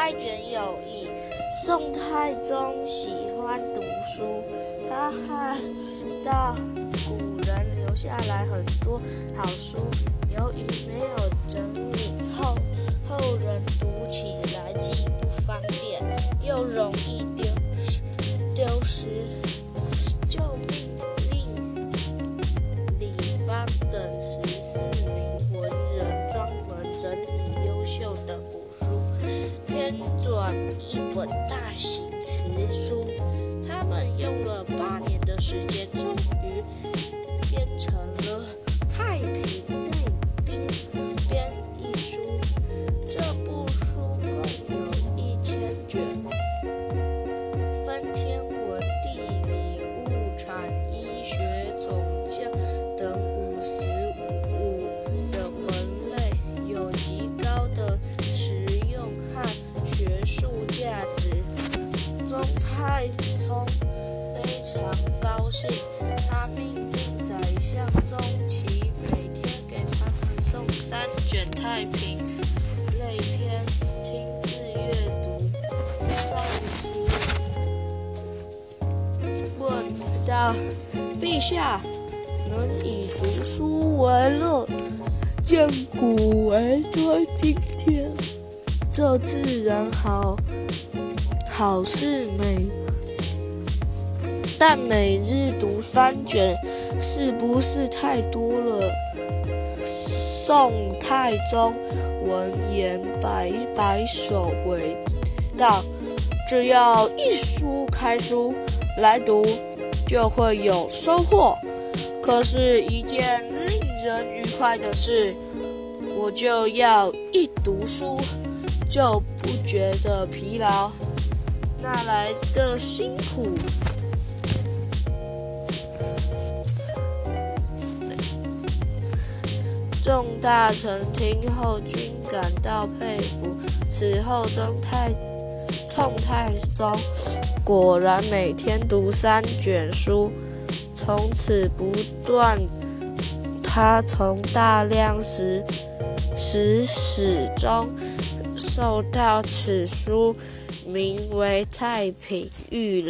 太卷有益。宋太宗喜欢读书，他看到古人留下来很多好书，由于没有整理后，后人读起来既不方便，又容易丢丢失，一本大型学书。他们用了八年的时间，终于编成了《太平内兵编》一书。这部书共有一千卷，分天文、地理、物产、医学、宗教等五十五的门类，有极高的实用和学术高兴，他命令宰相钟齐每天给他们送三卷《太平类篇》，亲自阅读。钟齐问道：“陛下，能以读书为乐，见古为多，今天这自然好。”好事美，但每日读三卷，是不是太多了？宋太宗闻言，摆摆手回道：“只要一书开书来读，就会有收获。可是，一件令人愉快的事，我就要一读书就不觉得疲劳。”哪来的辛苦？众大臣听后均感到佩服。此后，宗太宋太宗果然每天读三卷书，从此不断。他从大量时史史中受到此书。名为《太平御览》。